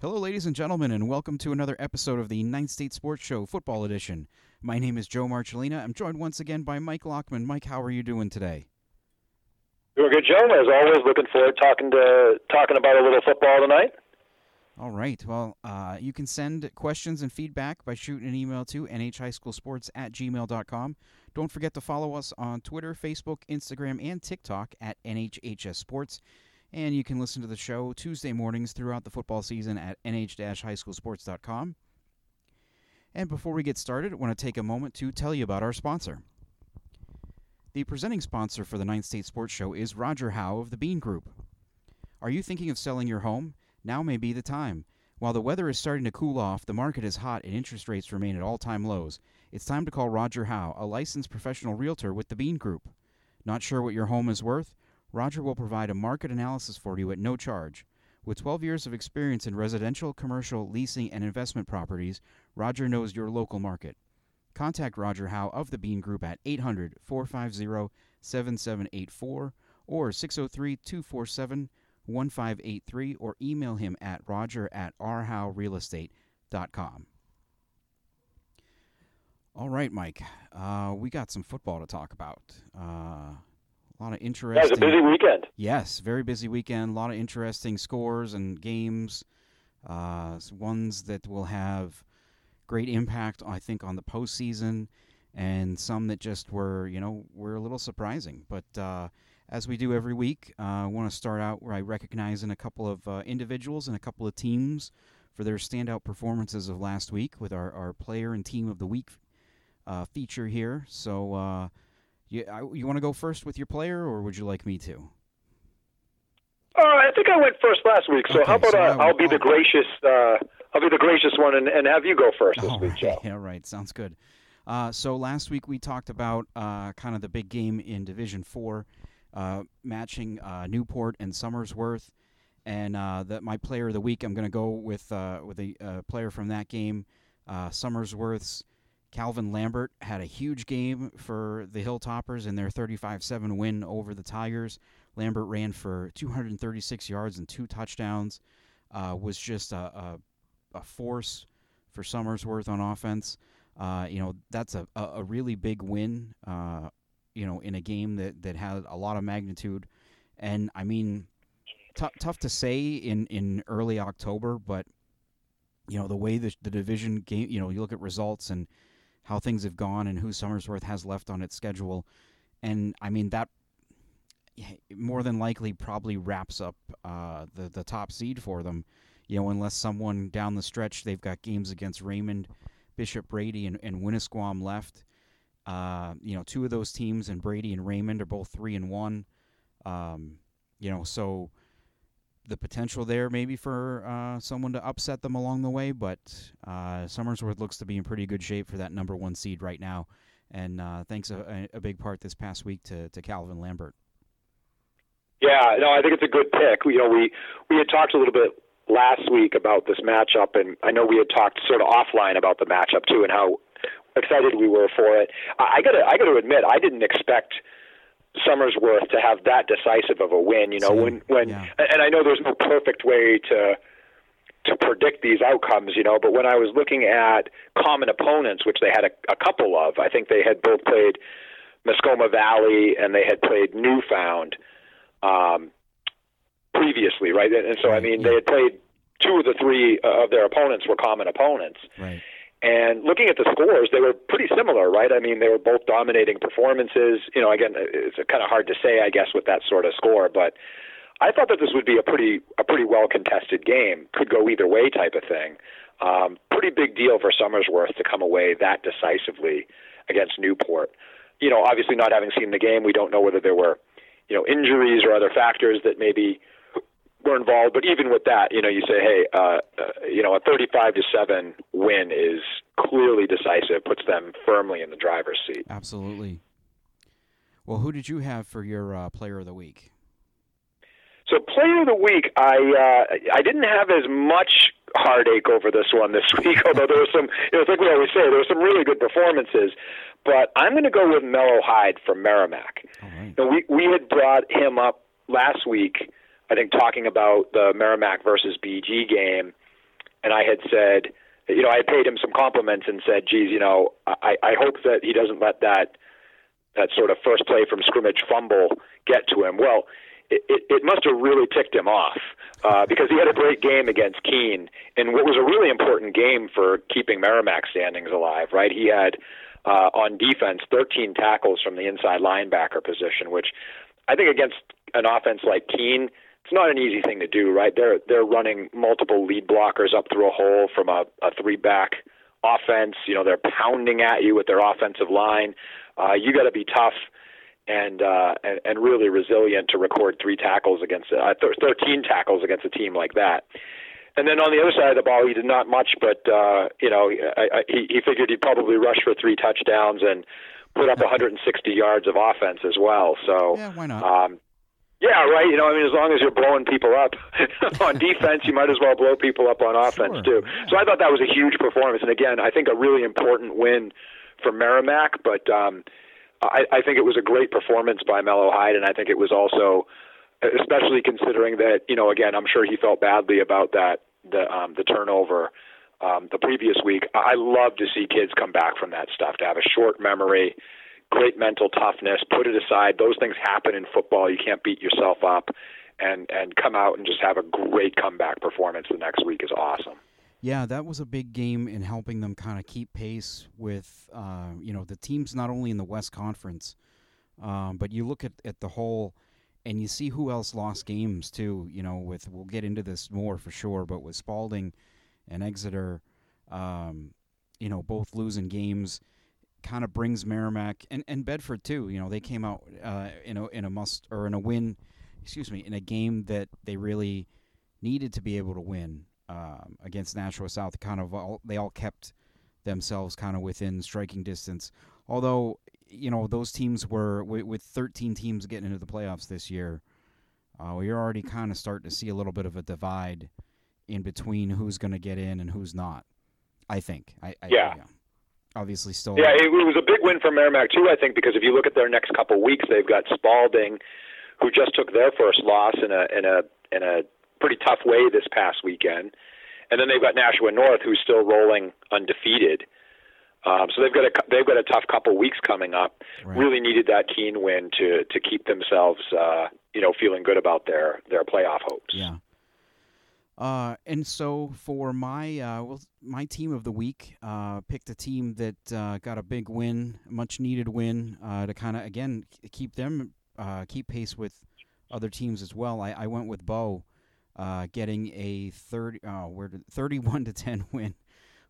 Hello, ladies and gentlemen, and welcome to another episode of the Ninth State Sports Show Football Edition. My name is Joe Marcellina. I'm joined once again by Mike Lockman. Mike, how are you doing today? Doing good, Joe. As always, looking forward to talking to talking about a little football tonight. All right. Well, uh, you can send questions and feedback by shooting an email to nhhighschoolsports at gmail.com. Don't forget to follow us on Twitter, Facebook, Instagram, and TikTok at NHHS Sports. And you can listen to the show Tuesday mornings throughout the football season at nh-highschoolsports.com. And before we get started, I want to take a moment to tell you about our sponsor. The presenting sponsor for the Ninth State Sports Show is Roger Howe of the Bean Group. Are you thinking of selling your home? Now may be the time. While the weather is starting to cool off, the market is hot, and interest rates remain at all time lows. It's time to call Roger Howe, a licensed professional realtor with the Bean Group. Not sure what your home is worth? Roger will provide a market analysis for you at no charge. With 12 years of experience in residential, commercial, leasing, and investment properties, Roger knows your local market. Contact Roger Howe of the Bean Group at 800 450 7784 or 603 247 1583 or email him at roger at rhowerealestate.com. All right, Mike. Uh, we got some football to talk about. Uh, a lot of interesting. That was a busy weekend. Yes, very busy weekend. A lot of interesting scores and games. Uh, ones that will have great impact, I think, on the postseason, and some that just were, you know, were a little surprising. But uh, as we do every week, uh, I want to start out where I recognize in a couple of uh, individuals and a couple of teams for their standout performances of last week with our, our player and team of the week uh, feature here. So, uh, you, you want to go first with your player, or would you like me to? Uh, I think I went first last week, so Okay, how about so uh, I will- be the gracious uh, I'll be the gracious one and, and have you go first this All week, right. Joe. Yeah, right. Sounds good. Uh, so last week we talked about uh, kind of the big game in Division Four, uh, matching uh, Newport and Somersworth, and uh, that my player of the week. I'm going to go with uh, with a uh, player from that game, uh, Somersworth's Calvin Lambert had a huge game for the Hilltoppers in their 35-7 win over the Tigers. Lambert ran for 236 yards and two touchdowns. Uh, was just a, a, a force for Somersworth on offense. Uh, you know, that's a, a, a really big win, uh, you know, in a game that, that had a lot of magnitude. And, I mean, t- tough to say in, in early October, but, you know, the way the, the division game, you know, you look at results and how things have gone and who Somersworth has left on its schedule. And, I mean, that more than likely probably wraps up uh, the, the top seed for them you know, unless someone down the stretch they've got games against Raymond, Bishop Brady, and, and Winnisquam left. Uh, you know, two of those teams and Brady and Raymond are both three and one. Um, you know, so the potential there maybe for uh, someone to upset them along the way, but uh, Somersworth looks to be in pretty good shape for that number one seed right now. And uh, thanks a, a big part this past week to, to Calvin Lambert. Yeah, no, I think it's a good pick. You know, we we had talked a little bit last week about this matchup, and I know we had talked sort of offline about the matchup too, and how excited we were for it. I I gotta I gotta admit, I didn't expect Somersworth to have that decisive of a win. You know, Same, when when yeah. and I know there's no perfect way to to predict these outcomes, you know, but when I was looking at common opponents, which they had a, a couple of, I think they had both played Mascoma Valley and they had played Newfound um, previously, right? And, so, I mean, they had played two of the three uh, of their opponents were common opponents. Right. And looking at the scores, they were pretty similar, right? I mean, they were both dominating performances. You know, again, it's kind of hard to say, I guess, with that sort of score, but I thought that this would be a pretty a pretty well contested game. Could go either way, type of thing. Um, pretty big deal for Somersworth to come away that decisively against Newport. You know, obviously not having seen the game, we don't know whether there were, you know, injuries or other factors that maybe were involved. But even with that, you know, you say, hey, uh, uh, you know, a 35 to seven win is clearly decisive, puts them firmly in the driver's seat. Absolutely. Well, who did you have for your uh, player of the week? So player of the week, I uh, I didn't have as much heartache over this one this week, although there was some, you know, it's like we always say, there were some really good performances. But I'm going to go with Mellow Hyde from Merrimack. All right. Now, we we had brought him up last week, I think, talking about the Merrimack versus BG game, and I had said, you know, I paid him some compliments and said, geez, you know, I, I hope that he doesn't let that that sort of first play from scrimmage fumble get to him. Well, it, it, it must have really ticked him off uh, because he had a great game against Keene in what was a really important game for keeping Merrimack standings alive. Right, he had uh, on defense 13 tackles from the inside linebacker position, which I think against an offense like Keene, it's not an easy thing to do. Right, they're they're running multiple lead blockers up through a hole from a, a three back offense. You know, they're pounding at you with their offensive line. Uh, you got to be tough and, uh, and and really resilient to record three tackles against uh, 13 tackles against a team like that. And then on the other side of the ball, he did not much, but uh, you know, I, I, he, he figured he'd probably rush for three touchdowns and put up 160 yards of offense as well. So yeah, why not? Um, yeah, right. You know, I mean, as long as you're blowing people up on defense, you might as well blow people up on offense sure. too. So I thought that was a huge performance, and again, I think a really important win for Merrimack. But um, I, I think it was a great performance by Mello Hyde, and I think it was also, especially considering that you know, again, I'm sure he felt badly about that the um, the turnover um, the previous week. I love to see kids come back from that stuff to have a short memory, great mental toughness, put it aside. Those things happen in football. You can't beat yourself up, and and come out and just have a great comeback performance the next week is awesome. Yeah, that was a big game in helping them kind of keep pace with, uh, you know, the teams not only in the West Conference, um, but you look at, at the whole, and you see who else lost games too. You know, with we'll get into this more for sure, but with Spaulding and Exeter, um, you know, both losing games, kind of brings Merrimack and, and Bedford too. You know, they came out uh, in a in a must or in a win, excuse me, in a game that they really needed to be able to win um, against Nashua South. Kind of all, they all kept themselves kind of within striking distance. Although you know those teams were with, with 13 teams getting into the playoffs this year, uh, we're already kind of starting to see a little bit of a divide in between who's going to get in and who's not. I think. I, I yeah. yeah. Obviously, still. Yeah, it was a big win for Merrimack too. I think because if you look at their next couple of weeks, they've got Spaulding, who just took their first loss in a in a in a pretty tough way this past weekend. And then they've got Nashua North, who's still rolling undefeated. Um, so they've got a they've got a tough couple weeks coming up. Right. Really needed that Keene win to to keep themselves, uh, you know, feeling good about their their playoff hopes. Yeah. Uh, and so for my uh, well, my team of the week, uh, picked a team that uh, got a big win, much needed win uh, to kind of again keep them uh, keep pace with other teams as well. I, I went with uh, getting a 30, oh, where 31 to 10 win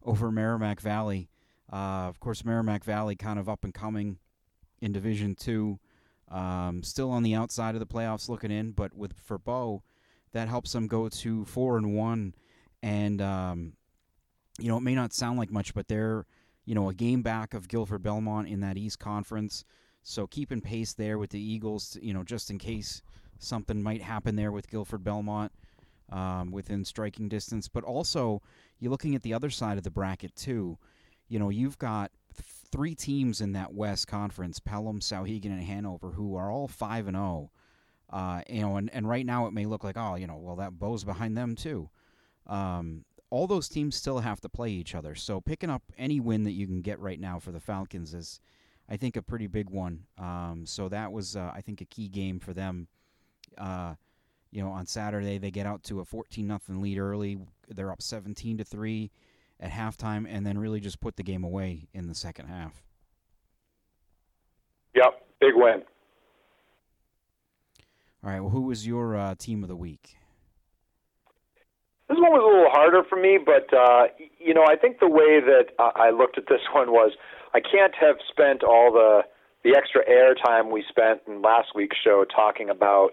over Merrimack Valley. Of course, Merrimack Valley kind of up and coming in Division Two, um, still on the outside of the playoffs looking in, but with for Bow, that helps them go to four and one, and um, you know it may not sound like much, but they're you know a game back of Gilford Belmont in that East Conference, so keeping pace there with the Eagles, you know, just in case something might happen there with Gilford Belmont um, within striking distance. But also, you're looking at the other side of the bracket too. You know, you've got th- three teams in that West Conference: Pelham, Souhegan, and Hanover, who are all five and zero. Uh, you know, and, and right now it may look like, oh, you know, well that Bow's behind them too. Um, all those teams still have to play each other. So picking up any win that you can get right now for the Falcons is, I think, a pretty big one. Um, so that was, uh, I think, a key game for them. Uh, you know, on Saturday they get out to a 14 nothing lead early. They're up 17 to three at halftime, and then really just put the game away in the second half. Yep, big win. All right. Well, who was your uh, team of the week? This one was a little harder for me, but uh, you know, I think the way that I looked at this one was I can't have spent all the the extra airtime we spent in last week's show talking about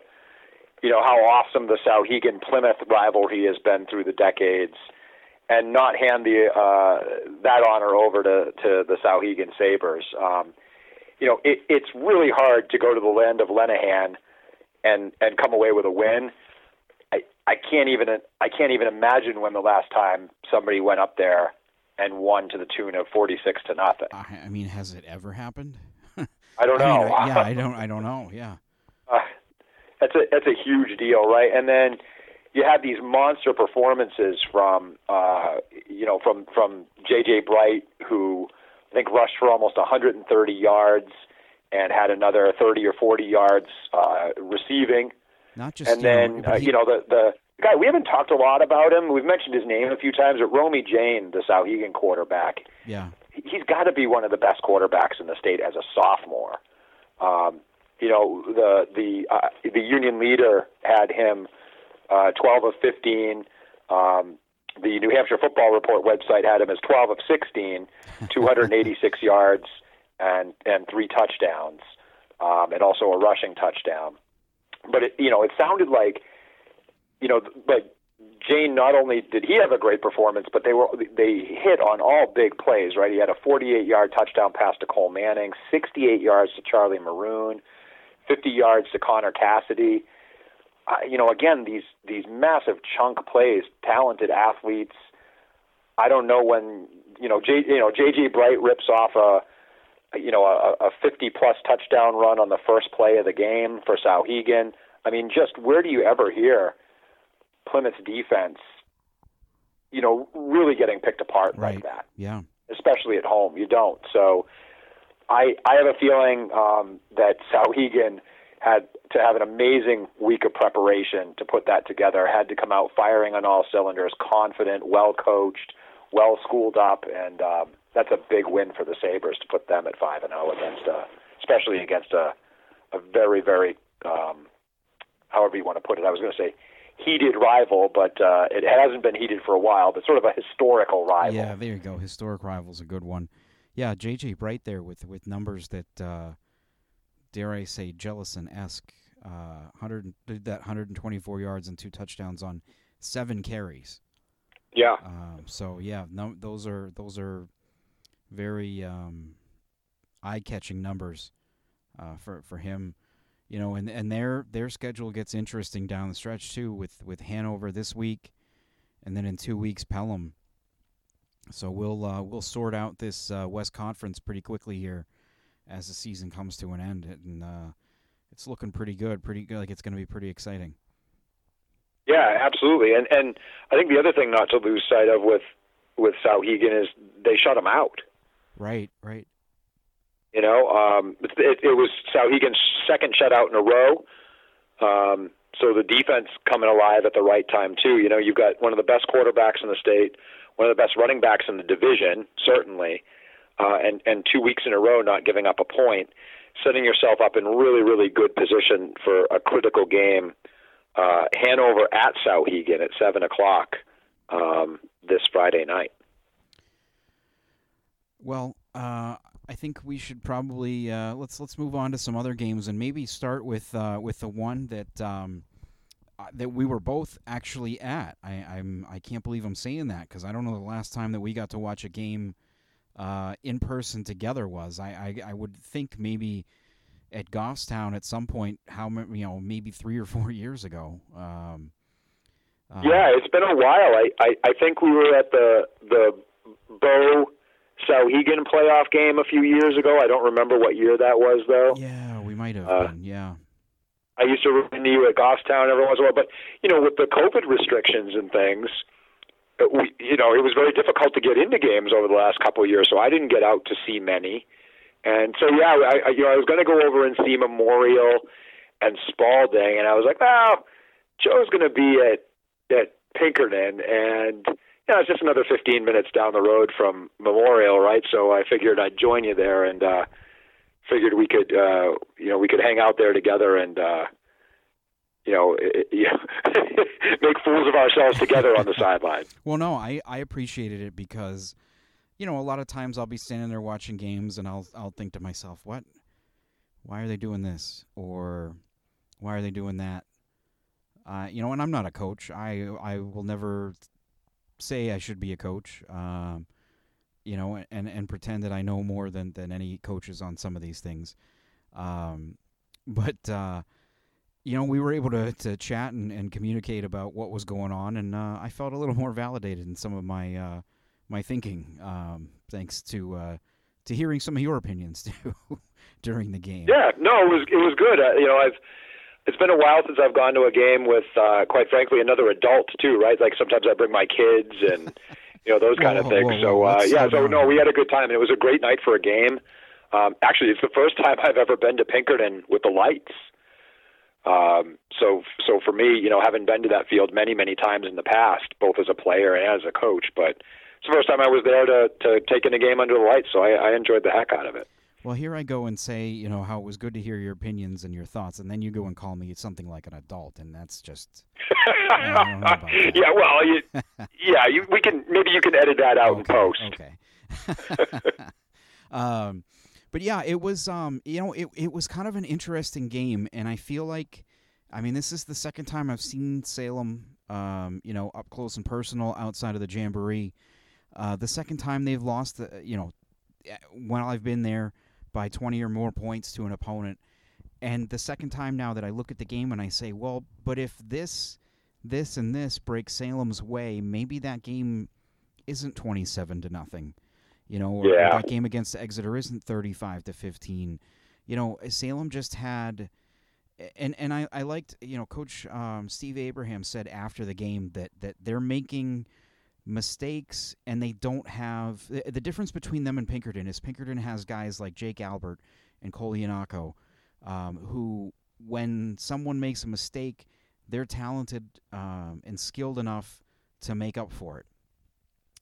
you know how awesome the Souhegan Plymouth rivalry has been through the decades, and not hand the uh, that honor over to to the Souhegan Sabers. Um, you know, it, it's really hard to go to the land of Lenahan and and come away with a win. I I can't even I can't even imagine when the last time somebody went up there and won to the tune of forty six to nothing. I, I mean, has it ever happened? I don't I know. mean, I- yeah, I don't. I don't know. Yeah. Uh, that's a that's a huge deal, right? And then, you had these monster performances from uh, you know from from JJ Bright, who I think rushed for almost 130 yards and had another 30 or 40 yards uh, receiving. Not just and then uh, he- you know the the guy we haven't talked a lot about him. We've mentioned his name a few times, but Romy Jane, the Souhegan quarterback yeah, he's got to be one of the best quarterbacks in the state as a sophomore. Um, you know, the the uh, the union leader had him uh, 12 of 15. Um, the New Hampshire Football Report website had him as 12 of 16, 286 yards and and three touchdowns, um, and also a rushing touchdown. But it, you know, it sounded like, you know, like Jane. Not only did he have a great performance, but they were they hit on all big plays. Right, he had a 48-yard touchdown pass to Cole Manning, 68 yards to Charlie Maroon, 50 yards to Connor Cassidy. Uh, you know, again, these these massive chunk plays, talented athletes. I don't know when you know J you know JJ Bright rips off a you know a, a 50 plus touchdown run on the first play of the game for Souhegan. I mean, just where do you ever hear Plymouth's defense, you know, really getting picked apart Right. like that? yeah, especially at home. You don't. So I I have a feeling um, that Souhegan had to have an amazing week of preparation to put that together. Had to come out firing on all cylinders, confident, well coached, well schooled up, and um, that's a big win for the Sabers to put them at five and zero against a, especially against a a very very um, however you want to put it. I was going to say heated rival, but uh, it hasn't been heated for a while. But sort of a historical rival. yeah. There you go. Historic rivals, a good one. Yeah, JJ Bright there with with numbers that uh, dare I say Jellison esque. Uh, hundred did that 124 yards and two touchdowns on seven carries. Yeah. Um, so yeah, no, those are those are very um, eye-catching numbers uh, for for him. You know, and and their their schedule gets interesting down the stretch too, with with Hanover this week, and then in two weeks Pelham. So we'll uh, we'll sort out this uh, West Conference pretty quickly here, as the season comes to an end, and uh, it's looking pretty good. Pretty good. Like it's going to be pretty exciting. Yeah, absolutely. And and I think the other thing not to lose sight of with with Souhegan is they shut him out. Right. Right. You know, um, it, it, was Souhegan's second shutout in a row. Um, so the defense coming alive at the right time too. You know, you've got one of the best quarterbacks in the state, one of the best running backs in the division, certainly, uh, and and two weeks in a row not giving up a point, setting yourself up in really really good position for a critical game. Uh, Hanover at Souhegan at seven o'clock um, this Friday night. Well, uh, I think we should probably uh, let's let's move on to some other games and maybe start with uh, with the one that um, uh, that we were both actually at. I, I'm I can't believe I'm saying that because I don't know the last time that we got to watch a game uh, in person together was. I, I I would think maybe at Goffstown at some point. How you know maybe three or four years ago. Um, uh, Yeah, it's been a while. I, I, I think we were at the the Bow Souhegan playoff game a few years ago. I don't remember what year that was though. Yeah, we might have Uh, been. Yeah. I used to run into you at Goffstown every once in a while, but you know, with the COVID restrictions and things, it, we, you know, it was very difficult to get into games over the last couple of years. So I didn't get out to see many, and so yeah, I, I you know, I was going to go over and see Memorial and Spaulding, and I was like, oh, Joe's going to be at at Pinkerton, and you know, it's just another 15 minutes down the road from Memorial, right? So I figured I'd join you there, and uh, figured we could, uh, you know, we could hang out there together and, uh, you know, it, it, make fools of ourselves together on the sideline. Well, no, I, I appreciated it because, you know, a lot of times I'll be standing there watching games and I'll I'll think to myself, what, why are they doing this or why are they doing that? Uh, you know, and I'm not a coach. I I will never say I should be a coach. Um, you know, and and pretend that I know more than than any coaches on some of these things. Um, but uh, you know, we were able to, to chat and, and communicate about what was going on, and uh, I felt a little more validated in some of my uh, my thinking, um, thanks to uh, to hearing some of your opinions too during the game. Yeah, no, it was it was good. You know, I've it's been a while since I've gone to a game with, uh, quite frankly, another adult too, right? Like sometimes I bring my kids and you know those kind Whoa, of things. whoa, so uh, yeah, so no, we had a good time. and It was a great night for a game. Um, actually, it's the first time I've ever been to Pinkerton with the lights. Um, so, so for me, you know, having been to that field many, many times in the past, both as a player and as a coach, but it's the first time I was there to to take in a game under the lights. So I, I enjoyed the heck out of it. Well, here I go and say, you know, how it was good to hear your opinions and your thoughts, and then you go and call me something like an adult, and that's just I don't know about that. yeah, well, you, yeah, you, we can maybe you can edit that out in post. Okay. um, but yeah, it was um, you know, it it was kind of an interesting game, and I feel like, I mean, this is the second time I've seen Salem, um, you know, up close and personal outside of the jamboree. Uh, the second time they've lost, the, you know, eh, while I've been there by 20 or more points to an opponent. And the second time now that I look at the game and I say, well, but if this, this, and this break Salem's way, maybe that game isn't 27 to nothing. You know, or, Yeah. that game against Exeter isn't 35 to 15. You know, Salem just had. And and I, I liked you know Coach um, Steve Abraham said after the game that, that they're making mistakes and they don't have the, the difference between them and Pinkerton is Pinkerton has guys like Jake Albert and Cole Yanako, um, who when someone makes a mistake, they're talented um, and skilled enough to make up for it.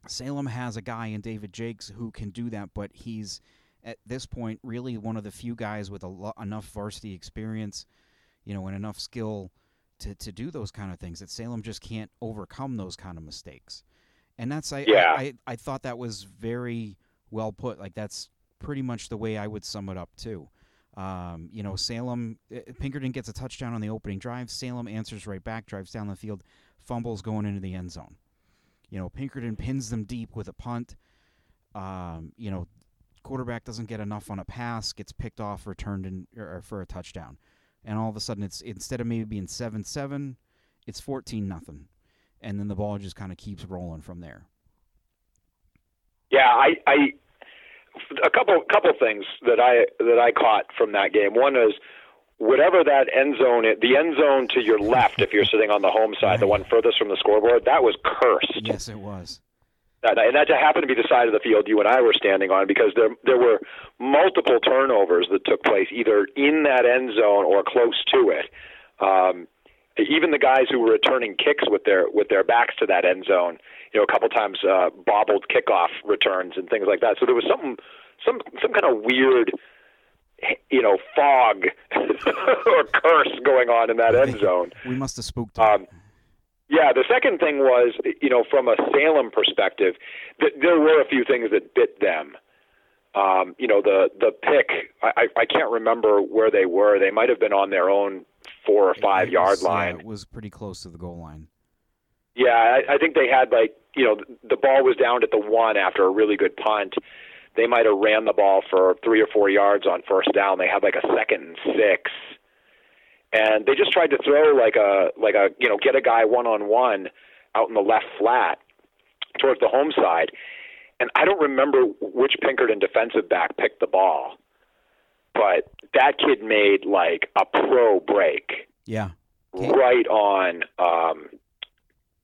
Salem has a guy in David Jakes who can do that, but he's at this point really one of the few guys with a lo- enough varsity experience, you know, and enough skill to, to do those kind of things that Salem just can't overcome those kind of mistakes. And that's I, Yeah. I, I I thought that was very well put. Like that's pretty much the way I would sum it up too. Um, you know, Salem uh, Pinkerton gets a touchdown on the opening drive. Salem answers right back, drives down the field, fumbles going into the end zone. You know, Pinkerton pins them deep with a punt. Um, you know, quarterback doesn't get enough on a pass, gets picked off, returned in or, or for a touchdown, and all of a sudden it's instead of maybe being seven seven, it's fourteen nothing, and then the ball just kind of keeps rolling from there. Yeah, I, I a couple couple things that I that I caught from that game. One is whatever that end zone, i- the end zone to your left, if you're sitting on the home side, the one furthest from the scoreboard, that was cursed. Yes, it was. That, and that happened to be the side of the field you and I were standing on because there there were multiple turnovers that took place either in that end zone or close to it. Um, even the guys who were returning kicks with their with their backs to that end zone, you know, a couple times uh, bobbled kickoff returns and things like that. So there was some some some kind of weird, you know, fog or curse going on in that end zone. We must have spooked. Um, yeah, the second thing was, you know, from a Salem perspective, th- there were a few things that bit them. Um, you know, the the pick, I I can't remember where they were. They might have been on their own four or five It yard was- yeah, line. it was pretty close to the goal line. Yeah, I, I think they had like, you know, the ball was down at the one after a really good punt. They might have ran the ball for three or four yards on first down. They had like a second and six, and they just tried to throw like a like a you know get a guy one on one out in the left flat towards the home side. And I don't remember which Pinkerton defensive back picked the ball, but that kid made like a pro break Yeah. Okay. right on um,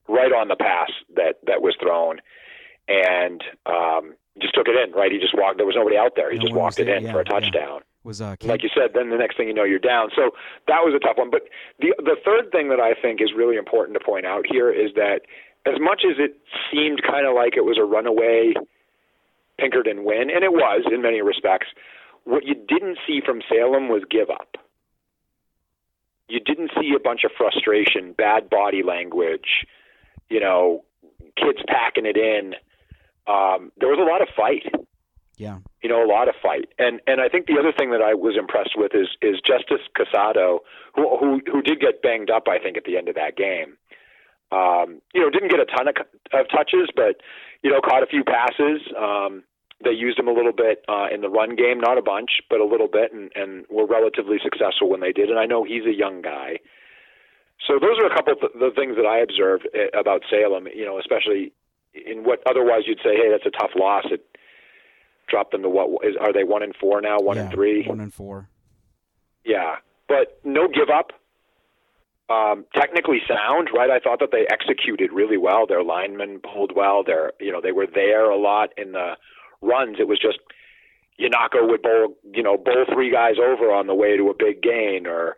right on the pass that that was thrown, and um, just took it in. Right, he just walked. There was nobody out there. He No just walked it there, in yeah, for a yeah. touchdown. Was uh Kate, Like you said, then the next thing you know, you're down. So that was a tough one. But the the third thing that I think is really important to point out here is that as much as it seemed kind of like it was a runaway Pinkerton win, and it was in many respects, what you didn't see from Salem was give up. You didn't see a bunch of frustration, bad body language, you know, kids packing it in. Um, there was a lot of fight yeah. you know, a lot of fight. And and I think the other thing that I was impressed with is is Justice Casado, who who who did get banged up, I think, at the end of that game. Um, you know, didn't get a ton of, of touches, but you know, caught a few passes. Um, they used him a little bit uh, in the run game, not a bunch, but a little bit, and, and were relatively successful when they did. And I know he's a young guy. So those are a couple of th- the things that I observed uh, about Salem. You know, especially in what otherwise you'd say, hey, that's a tough loss. It dropped them to what is are they one and four now, one yeah, and three? One and four. Yeah, but no give up. um, technically sound, right? I thought that they executed really well. Their linemen pulled well. They're, you know, they were there a lot in the runs. It was just Yanako would bowl, you know, bowl three guys over on the way to a big gain, or,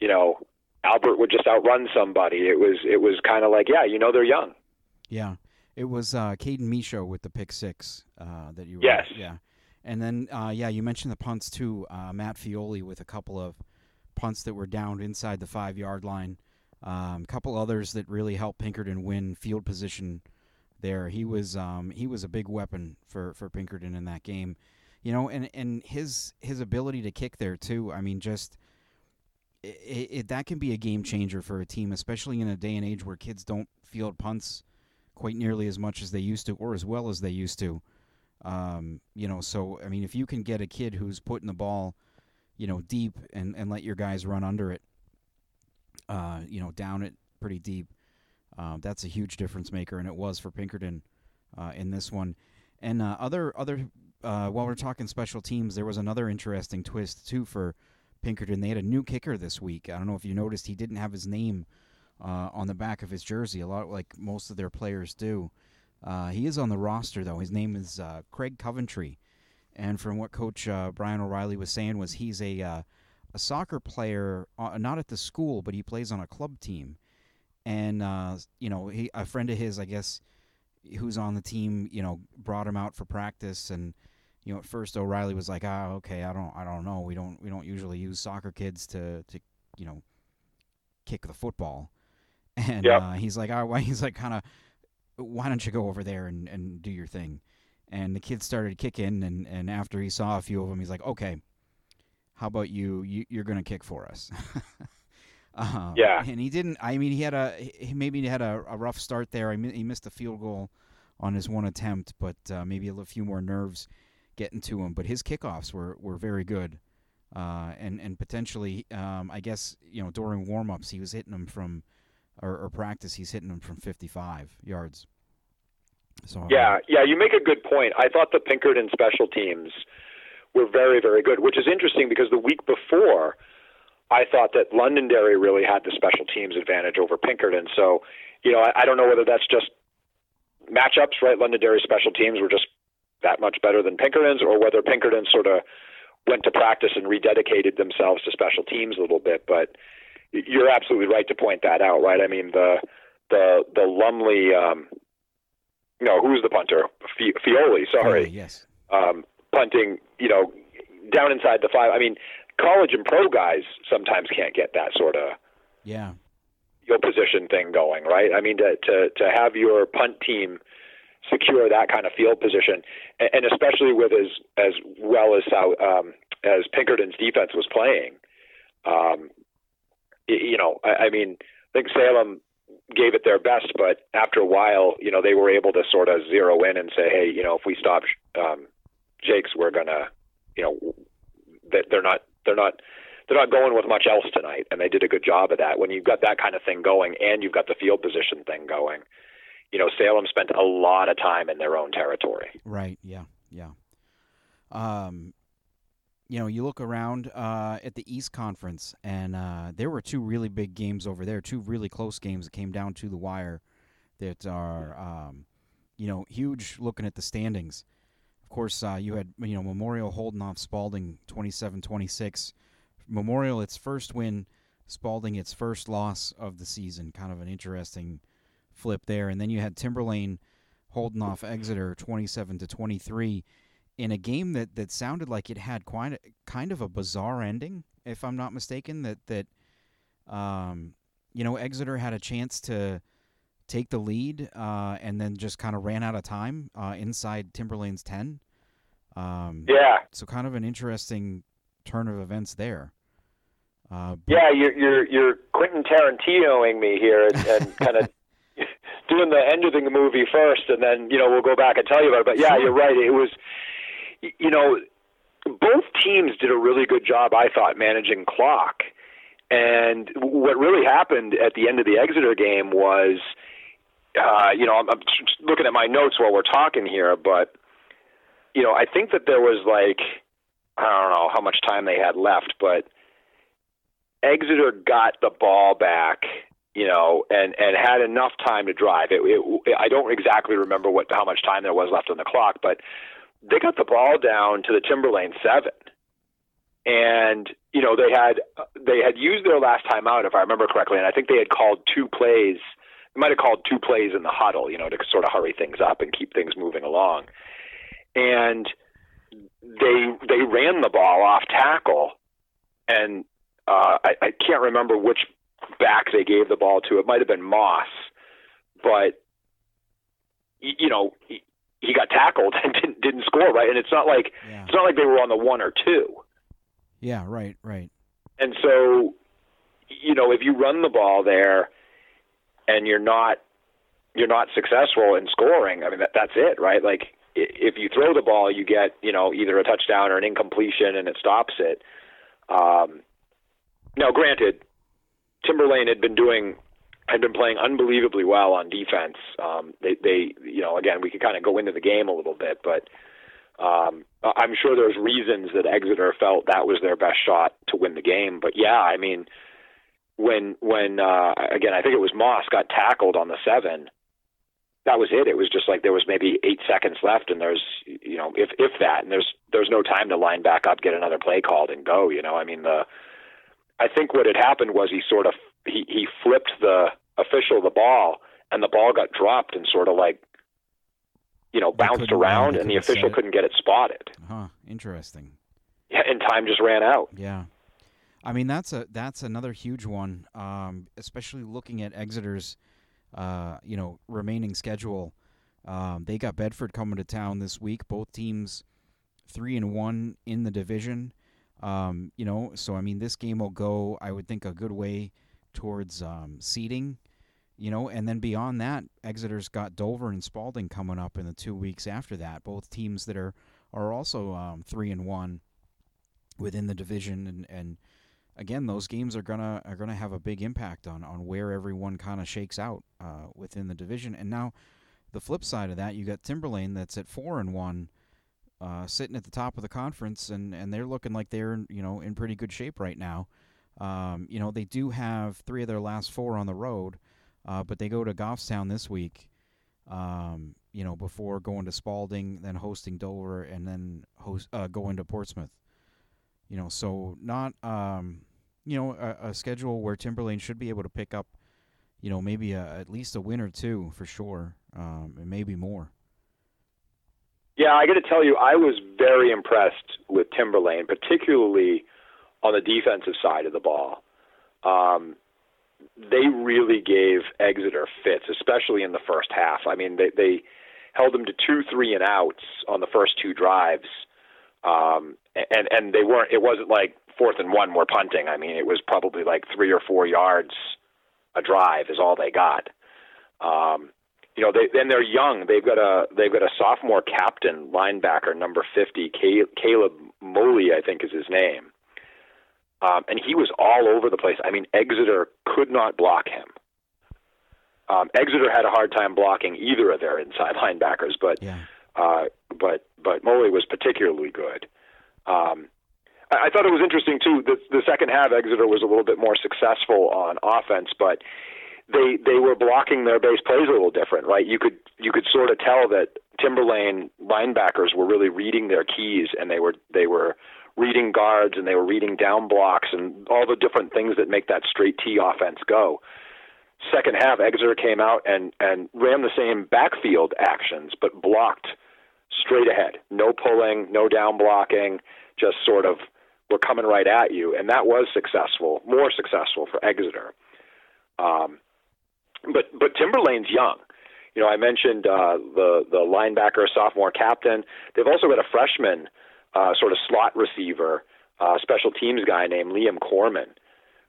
you know, Albert would just outrun somebody. It was, it was kind of like, yeah, you know, they're young. Yeah, it was uh, Caden Michaud with the pick six uh, that you. Were, yes. Yeah, and then uh, yeah, you mentioned the punts too. Uh, Matt Fioli with a couple of punts that were downed inside the five yard line. A um, couple others that really helped Pinkerton win field position there. He was um, he was a big weapon for, for Pinkerton in that game. You know, and, and his his ability to kick there too. I mean, just it, it, that can be a game changer for a team, especially in a day and age where kids don't field punts quite nearly as much as they used to, or as well as they used to. Um, you know, so I mean, if you can get a kid who's putting the ball you know, deep and, and let your guys run under it, uh, you know, down it pretty deep. Uh, that's a huge difference maker, and it was for Pinkerton uh, in this one. And uh, other other uh, while we're talking special teams, there was another interesting twist too for Pinkerton. They had a new kicker this week. I don't know if you noticed he didn't have his name uh, on the back of his jersey, a lot like most of their players do. he is on the roster though. His name is Craig Coventry. And from what Coach uh, Brian O'Reilly was saying, was he's a uh, a soccer player, uh, not at the school, but he plays on a club team. And uh, you know, he a friend of his, I guess, who's on the team, you know, brought him out for practice. And you know, at first O'Reilly was like, "Ah, okay, I don't, I don't know. We don't, we don't usually use soccer kids to, to, you know, kick the football." And yep. Uh, he's like, "Oh, he's like, kind of, why don't you go over there and and do your thing?" and the kids started kicking and, and after he saw a few of them he's like okay how about you, you you're gonna kick for us uh, yeah. And he didn't i mean he had a he maybe had a, a rough start there. I mean, he missed a field goal on his one attempt but uh, maybe a few more nerves getting to him. But his kickoffs were, were very good. Uh, and and potentially um, I guess you know during warm-ups he was hitting them from or, or practice he's hitting them from 55 yards. So yeah, yeah, you make a good point. I thought the Pinkerton special teams were very, very good, which is interesting because the week before, I thought that Londonderry really had the special teams advantage over Pinkerton. So, you know, I, I don't know whether that's just matchups, right? Londonderry special teams were just that much better than Pinkerton's, or whether Pinkerton sort of went to practice and rededicated themselves to special teams a little bit. But you're absolutely right to point that out, right? I mean, the the the Lumley um, no, who's the punter? Fi- Fioli, sorry. Fioli, yes. Um, punting, you know, down inside the five. I mean, college and pro guys sometimes can't get that sort of yeah your position thing going, right? I mean, to to to have your punt team secure that kind of field position, and, and especially with as as well as how um, as Pinkerton's defense was playing, um, you know, I, I mean, I think Salem gave it their best, but after a while, you know, they were able to sort of zero in and say, hey, you know, if we stop um, Jakes, we're gonna, you know, that they're not they're not they're not going with much else tonight, and they did a good job of that. When you've got that kind of thing going, and you've got the field position thing going, you know, Salem spent a lot of time in their own territory. Right. Yeah. Yeah. Um, you know, you look around uh, at the East Conference, and uh, there were two really big games over there, two really close games that came down to the wire that are, um, you know, huge looking at the standings. Course, uh, you had, you know, Memorial holding off Spaulding 27 26. Memorial, its first win, Spaulding, its first loss of the season. Kind of an interesting flip there. And then you had Timberlane holding off Exeter 27 to 23 in a game that, that sounded like it had quite a, kind of a bizarre ending, if I'm not mistaken. That that um, you know Exeter had a chance to take the lead uh, and then just kind of ran out of time uh, inside Timberlane's ten. Um, yeah. So kind of an interesting turn of events there. Uh, yeah, you're you're you're Quentin Tarantinoing me here and, and kind of doing the end of the movie first, and then you know we'll go back and tell you about it. But yeah, you're right. It was you know, both teams did a really good job, I thought, managing clock. And what really happened at the end of the Exeter game was, uh, you know, I'm, I'm looking at my notes while we're talking here, but, you know, I think that there was like, I don't know how much time they had left, but Exeter got the ball back, you know, and and had enough time to drive. It, it, I don't exactly remember what how much time there was left on the clock, but they got the ball down to the Timberlane seven, and you know they had they had used their last timeout if I remember correctly, and I think they had called two plays. They might have called two plays in the huddle, you know, to sort of hurry things up and keep things moving along. And they they ran the ball off tackle, and uh, I, I can't remember which back they gave the ball to. It might have been Moss, but you know he, he got tackled and didn't didn't score right. And it's not like yeah. it's not like they were on the one or two. Yeah, right, right. And so, you know, if you run the ball there and you're not you're not successful in scoring, I mean that that's it, right? Like if you throw the ball, you get you know either a touchdown or an incompletion, and it stops it. Um, now, granted, Timberlane had been doing had been playing unbelievably well on defense. Um, they, they, you know, again, we could kind of go into the game a little bit, but um, I'm sure there's reasons that Exeter felt that was their best shot to win the game. But yeah, I mean, when when uh, again, I think it was Moss got tackled on the seven. That was it. It was just like there was maybe eight seconds left, and there's you know if if that, and there's there's no time to line back up, get another play called, and go. You know, I mean the I think what had happened was he sort of he he flipped the official the ball, and the ball got dropped and sort of like you know bounced around, and the official couldn't get it spotted. Huh. Interesting. Yeah, and time just ran out. Yeah. I mean that's a that's another huge one, um, especially looking at Exeter's, uh, you know, remaining schedule. Um, they got Bedford coming to town this week. Both teams three and one in the division. Um, you know, so I mean, this game will go, I would think, a good way towards um, seeding. You know, and then beyond that, Exeter's got Dover and Spaulding coming up in the two weeks after that. Both teams that are are also um, three and one within the division, and, and again, those games are gonna are gonna have a big impact on on where everyone kind of shakes out uh, within the division. And now, the flip side of that, you got Timberlane that's at four and one uh, sitting at the top of the conference, and, and they're looking like they're you know in pretty good shape right now. Um, you know they do have three of their last four on the road, uh, but they go to Goffstown this week. Um, you know before going to Spaulding, then hosting Dover, and then host uh, going to Portsmouth. You know, so not um, you know a, a schedule where Timberlane should be able to pick up, you know, maybe a, at least a win or two for sure, um, and maybe more. Yeah, I got to tell you, I was very impressed with Timberlane, particularly on the defensive side of the ball. Um, they really gave Exeter fits, especially in the first half. I mean, they, they held them to two, three, and outs on the first two drives, um, and and they weren't. It wasn't like fourth and one, we're punting. I mean, it was probably like three or four yards a drive is all they got. Um, you know, they and they're young. They've got a they've got a sophomore captain linebacker, number fifty, Caleb Moley, I think is his name. Um, and he was all over the place. I mean, Exeter could not block him. Um, Exeter had a hard time blocking either of their inside linebackers, but yeah. Uh, but but Moley was particularly good. Um, I, I thought it was interesting too. The, the second half, Exeter was a little bit more successful on offense, but they they were blocking their base plays a little different, right? You could you could sort of tell that Timberlane linebackers were really reading their keys, and they were they were reading guards and they were reading down blocks and all the different things that make that straight T offense go. Second half, Exeter came out and and ran the same backfield actions, but blocked straight ahead. No pulling, no down blocking, just sort of were coming right at you, and that was successful, more successful for Exeter. Um, but but Timberlane's young. You know, I mentioned uh, the the linebacker, sophomore captain. They've also got a freshman, uh, sort of slot receiver, uh, special teams guy named Liam Corman,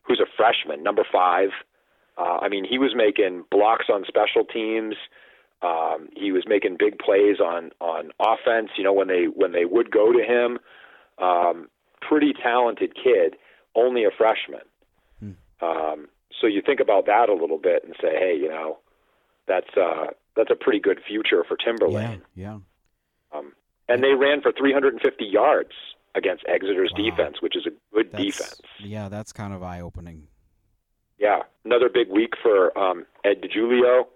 who's a freshman, number five. Uh, I mean, he was making blocks on special teams. Um, he was making big plays on on offense. You know, when they when they would go to him, um, pretty talented kid, only a freshman. Hmm. Um, so you think about that a little bit and say, hey, you know, that's uh, that's a pretty good future for Timberlane. Yeah. yeah. Um, and they ran for 350 yards against Exeter's Wow. defense, which is a good That's, defense. Yeah, that's kind of eye opening. Yeah, another big week for um, Ed DiGiulio.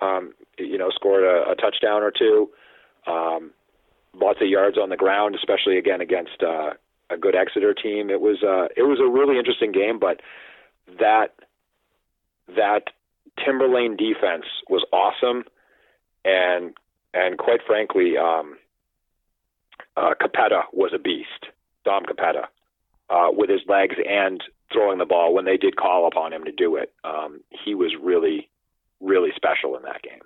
Um, you know, scored a, a touchdown or two. Um, lots of yards on the ground, especially again against uh, a good Exeter team. It was uh, it was a really interesting game, but that that Timberlane defense was awesome, and and quite frankly, um, uh, Capetta was a beast. Dom Capetta, uh, with his legs and throwing the ball when they did call upon him to do it. Um, he was really, really special in that game.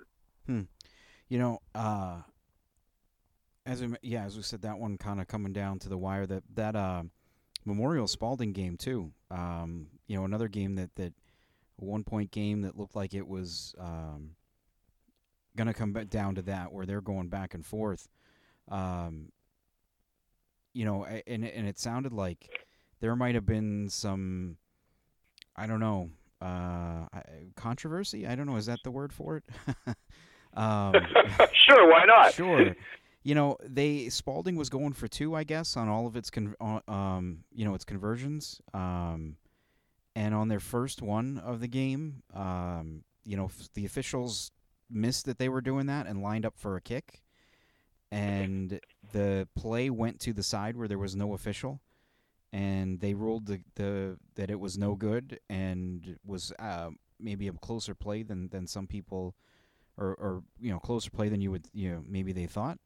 You know, uh, as we, yeah, as we said, that one kind of coming down to the wire. That that uh, Memorial Spaulding game too. Um, you know, another game that that one point game that looked like it was um, gonna come back down to that, where they're going back and forth. Um, you know, and and it sounded like there might have been some, I don't know, uh, controversy. I don't know. Is that the word for it? um, sure, why not? sure. You know, they Spaulding was going for two, I guess, on all of its con- uh, um, you know, its conversions. Um, and on their first one of the game, um, you know, f- the officials missed that they were doing that and lined up for a kick. And the play went to the side where there was no official, and they ruled the, the that it was no good and was uh, maybe a closer play than, than some people or, or you know closer play than you would you know maybe they thought.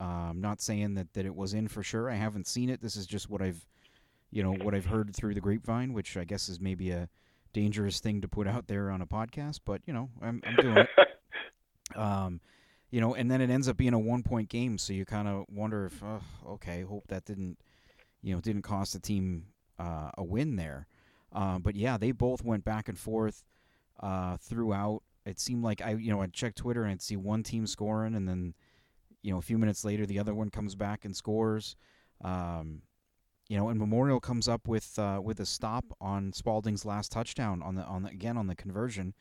Um, not saying that, that it was in for sure. I haven't seen it. This is just what I've you know what I've heard through the grapevine, which I guess is maybe a dangerous thing to put out there on a podcast. But you know I'm, I'm doing it. Um, you know, and then it ends up being a one point game, so you kind of wonder if oh, okay, hope that didn't you know didn't cost the team uh, a win there. Uh, but yeah, they both went back and forth uh, throughout. It seemed like I, you know, I'd check Twitter and I'd see one team scoring, and then, you know, a few minutes later, the other one comes back and scores. Um, you know, and Memorial comes up with uh, with a stop on Spaulding's last touchdown on the on the, again on the conversion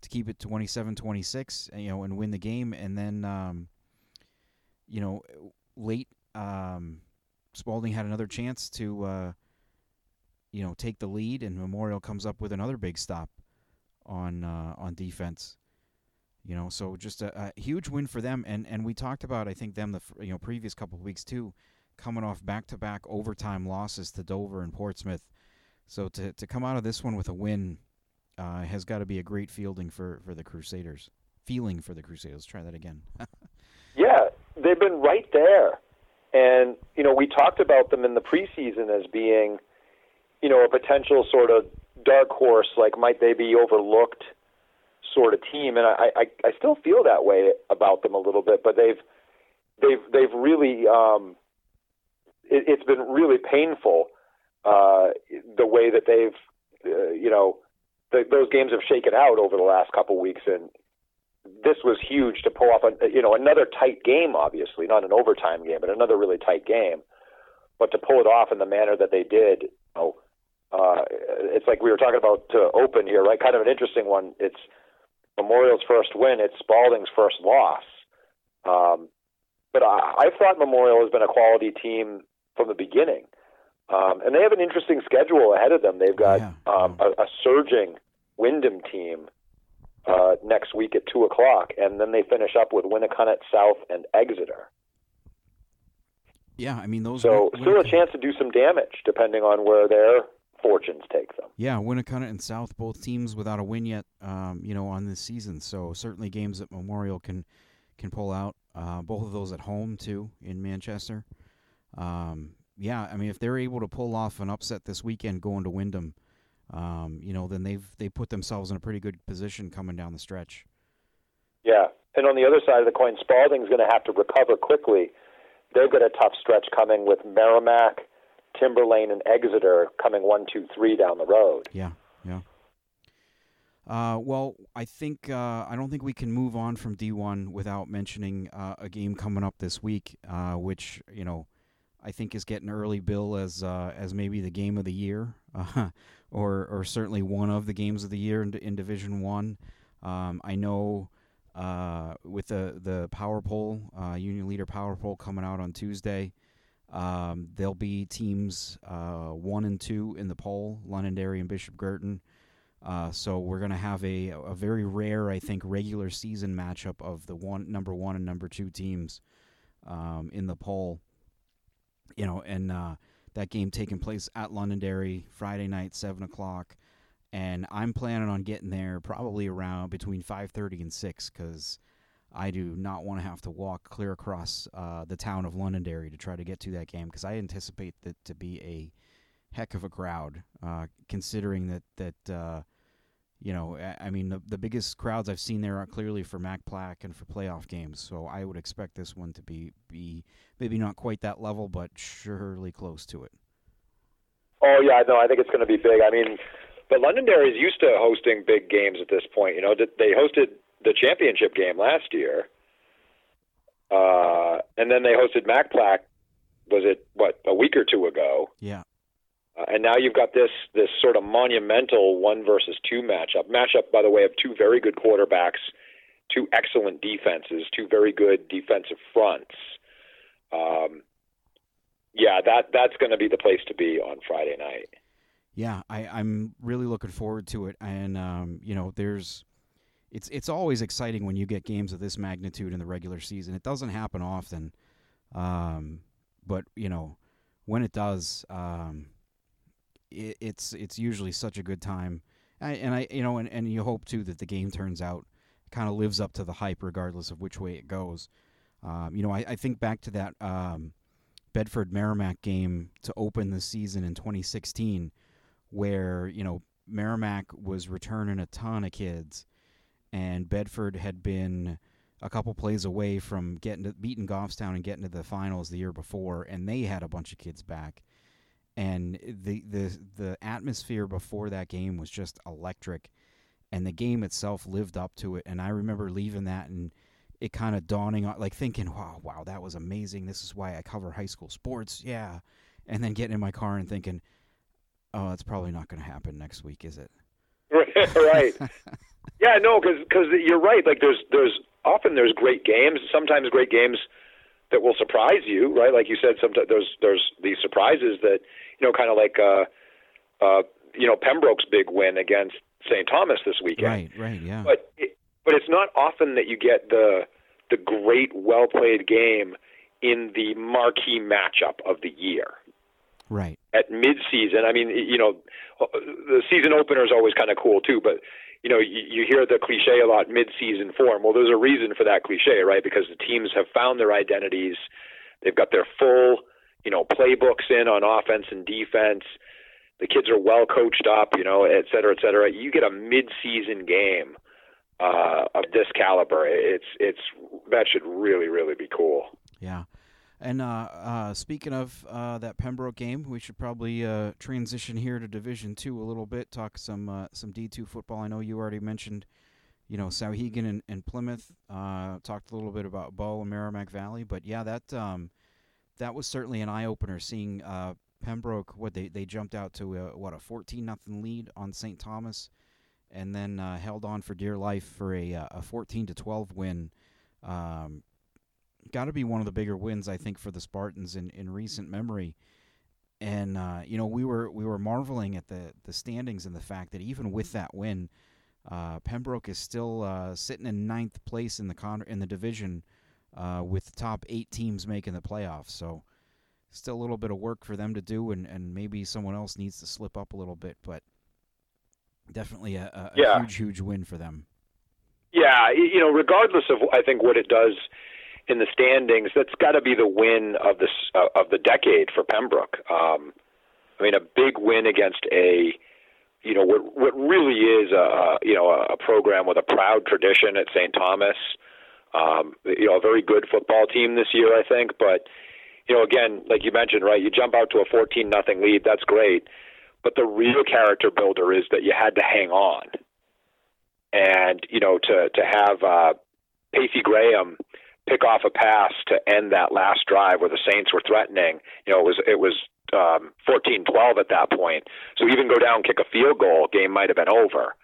to keep it 27-26, you know, and win the game. And then, um, you know, late um, Spaulding had another chance to, uh, you know, take the lead, and Memorial comes up with another big stop on uh, on defense. You know, so just a, a huge win for them, and and we talked about I think them the you know previous couple of weeks too, coming off back to back overtime losses to Dover and Portsmouth. So to to come out of this one with a win uh, has got to be a great fielding for for the Crusaders. Feeling for the Crusaders. Try that again. Yeah, they've been right there. And, you know, we talked about them in the preseason as being, you know, a potential sort of dark horse, like might they be overlooked sort of team. And I, I, I still feel that way about them a little bit, but they've they've they've really um it, it's been really painful uh the way that they've uh, you know the, those games have shaken out over the last couple weeks and this was huge to pull off a you know another tight game obviously not an overtime game but another really tight game. But to pull it off in the manner that they did you know uh it's like we were talking about to open here right? Kind of an interesting one. It's Memorial's first win it's Spaulding's first loss. Um but I, I thought Memorial has been a quality team from the beginning. Um and they have an interesting schedule ahead of them. They've got Yeah. um a, a surging Windham team uh, next week at two o'clock, and then they finish up with Winnacunnet South and Exeter. yeah, I mean those. So Win- still a chance to do some damage depending on where their fortunes take them. Yeah, Winnacunnet and South, both teams without a win yet, um, you know, on this season. So certainly games that Memorial can can pull out. Uh, both of those at home too in Manchester. Um, yeah, I mean, if they're able to pull off an upset this weekend, going to Windham, um, you know, then they've they put themselves in a pretty good position coming down the stretch. Yeah, and on the other side of the coin, Spaulding's going to have to recover quickly. They've got a tough stretch coming with Merrimack, Timberlane, and Exeter coming one, two, three down the road. Yeah, yeah. Uh, well, I think uh, I don't think we can move on from D1 without mentioning uh, a game coming up this week, uh, which you know I think is getting early bill as uh, as maybe the game of the year, uh, or or certainly one of the games of the year in, in Division One. Um, I know uh, with the the power poll, uh, Union Leader power poll coming out on Tuesday. Um, there'll be teams uh, one and two in the poll, Londonderry and Bishop Guertin. Uh, so we're going to have a, a very rare, I think, regular season matchup of the one number one and number two teams um, in the poll. You know, and uh, that game taking place at Londonderry Friday night, seven o'clock, and I'm planning on getting there probably around between five thirty and six because I do not want to have to walk clear across uh, the town of Londonderry to try to get to that game because I anticipate that to be a heck of a crowd, uh, considering that that uh, you know I, I, mean the the biggest crowds I've seen there are clearly for Mack Plaque and for playoff games. So I would expect this one to be be maybe not quite that level, but surely close to it. Oh yeah, no, I think it's going to be big. I mean, but Londonderry is used to hosting big games at this point. You know, they hosted the championship game last year, uh, and then they hosted Mack Plaque. Was it what a week or two ago? Yeah. Uh, and now you've got this this sort of monumental one versus two matchup. Matchup, by the way, of two very good quarterbacks, two excellent defenses, two very good defensive fronts. Um, yeah, that that's going to be the place to be on Friday night. Yeah, I, I'm really looking forward to it, and um, you know, there's it's it's always exciting when you get games of this magnitude in the regular season. It doesn't happen often, um, but you know when it does, um, it, it's it's usually such a good time. I, and I you know and, and you hope too that the game turns out kind of lives up to the hype regardless of which way it goes. Um, you know I, I think back to that um, Bedford Merrimack game to open the season in 2016, where you know Merrimack was returning a ton of kids and Bedford had been a couple plays away from getting to beating Goffstown and getting to the finals the year before, and they had a bunch of kids back. And the the the atmosphere before that game was just electric, and the game itself lived up to it. And I remember leaving that and it kind of dawning on, like thinking, "Wow, wow, that was amazing. This is why I cover high school sports." Yeah, and then getting in my car and thinking, "Oh, it's probably not going to happen next week, is it?" right. Yeah, no, because because you're right. Like there's there's often there's great games. Sometimes great games that will surprise you, right? Like you said, sometimes there's there's these surprises that you know, kind of like uh, uh, you know Pembroke's big win against St. Thomas this weekend. Right, right, yeah. But it, but it's not often that you get the the great, well played game in the marquee matchup of the year. Right. At midseason, I mean, you know, the season opener is always kind of cool too, but you know, you, you hear the cliche a lot mid-season form. Well, there's a reason for that cliche, right? Because the teams have found their identities. They've got their full, you know, playbooks in on offense and defense. The kids are well coached up, you know, et cetera, et cetera. You get a mid-season game uh, of this caliber. It's it's that should really, really be cool. Yeah. And uh, uh, speaking of uh, that Pembroke game, we should probably uh, transition here to Division Two a little bit. Talk some uh, some D two football. I know you already mentioned, you know, Souhegan and, and Plymouth. Uh, talked a little bit about Bow and Merrimack Valley, but yeah, that um, that was certainly an eye opener. Seeing Pembroke, what they they jumped out to a, what a fourteen nothing lead on St. Thomas, and then held on for dear life for a a fourteen to twelve win. Um, got to be one of the bigger wins I think for the Spartans in, in recent memory. And uh, you know we were we were marveling at the the standings and the fact that even with that win, uh, Pembroke is still uh, sitting in ninth place in the con- in the division, uh, with the top eight teams making the playoffs. So still a little bit of work for them to do, and, and maybe someone else needs to slip up a little bit, but definitely a, a, yeah. huge huge win for them. Yeah, you know, regardless of I think what it does in the standings, that's got to be the win of this uh, of the decade for Pembroke. Um, I mean, a big win against a you know what what really is a you know a program with a proud tradition at St. Thomas. Um, you know, a very good football team this year, I think. But you know, again, like you mentioned, right? You jump out to a fourteen nothing lead. That's great. But the real character builder is that you had to hang on, and you know, to to have uh, Pacey Graham pick off a pass to end that last drive where the Saints were threatening. You know, it was it was um, 14-12 at that point. So even go down, kick a field goal, game might have been over.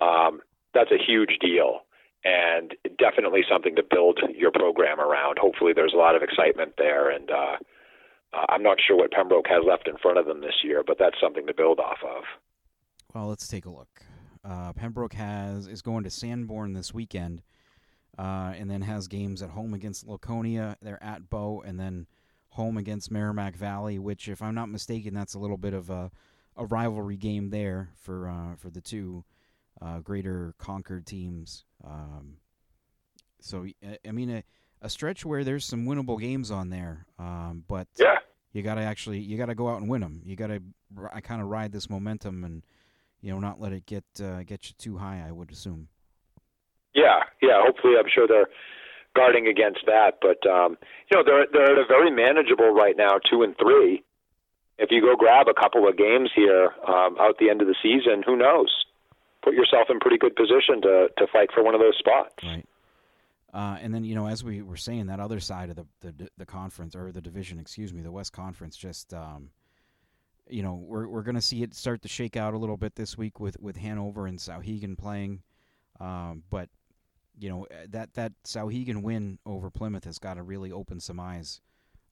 Um, that's a huge deal, and definitely something to build your program around. Hopefully, there's a lot of excitement there, and uh, uh, I'm not sure what Pembroke has left in front of them this year, but that's something to build off of. Well, let's take a look. Uh, Pembroke has is going to Sanborn this weekend, uh, and then has games at home against Laconia. They're at Bow, and then home against Merrimack Valley. Which, if I'm not mistaken, that's a little bit of a, a rivalry game there for uh, for the two uh, greater Concord teams. Um, so, I mean, a, a, stretch where there's some winnable games on there, um, but yeah. you got to actually you got to go out and win them. You got to I kind of ride this momentum and you know, not let it get uh, get you too high. I would assume. Yeah, yeah. Hopefully, I'm sure they're guarding against that. But um, you know, they're they're at a very manageable right now, two and three. If you go grab a couple of games here um, out the end of the season, who knows? Put yourself in pretty good position to to fight for one of those spots. Right. Uh, and then you know, as we were saying, that other side of the the, the conference or the division, excuse me, the West Conference, just um, you know, we're we're going to see it start to shake out a little bit this week with with Hanover and Souhegan playing, um, but you know eh, that that Souhegan win over Plymouth has got to really open some eyes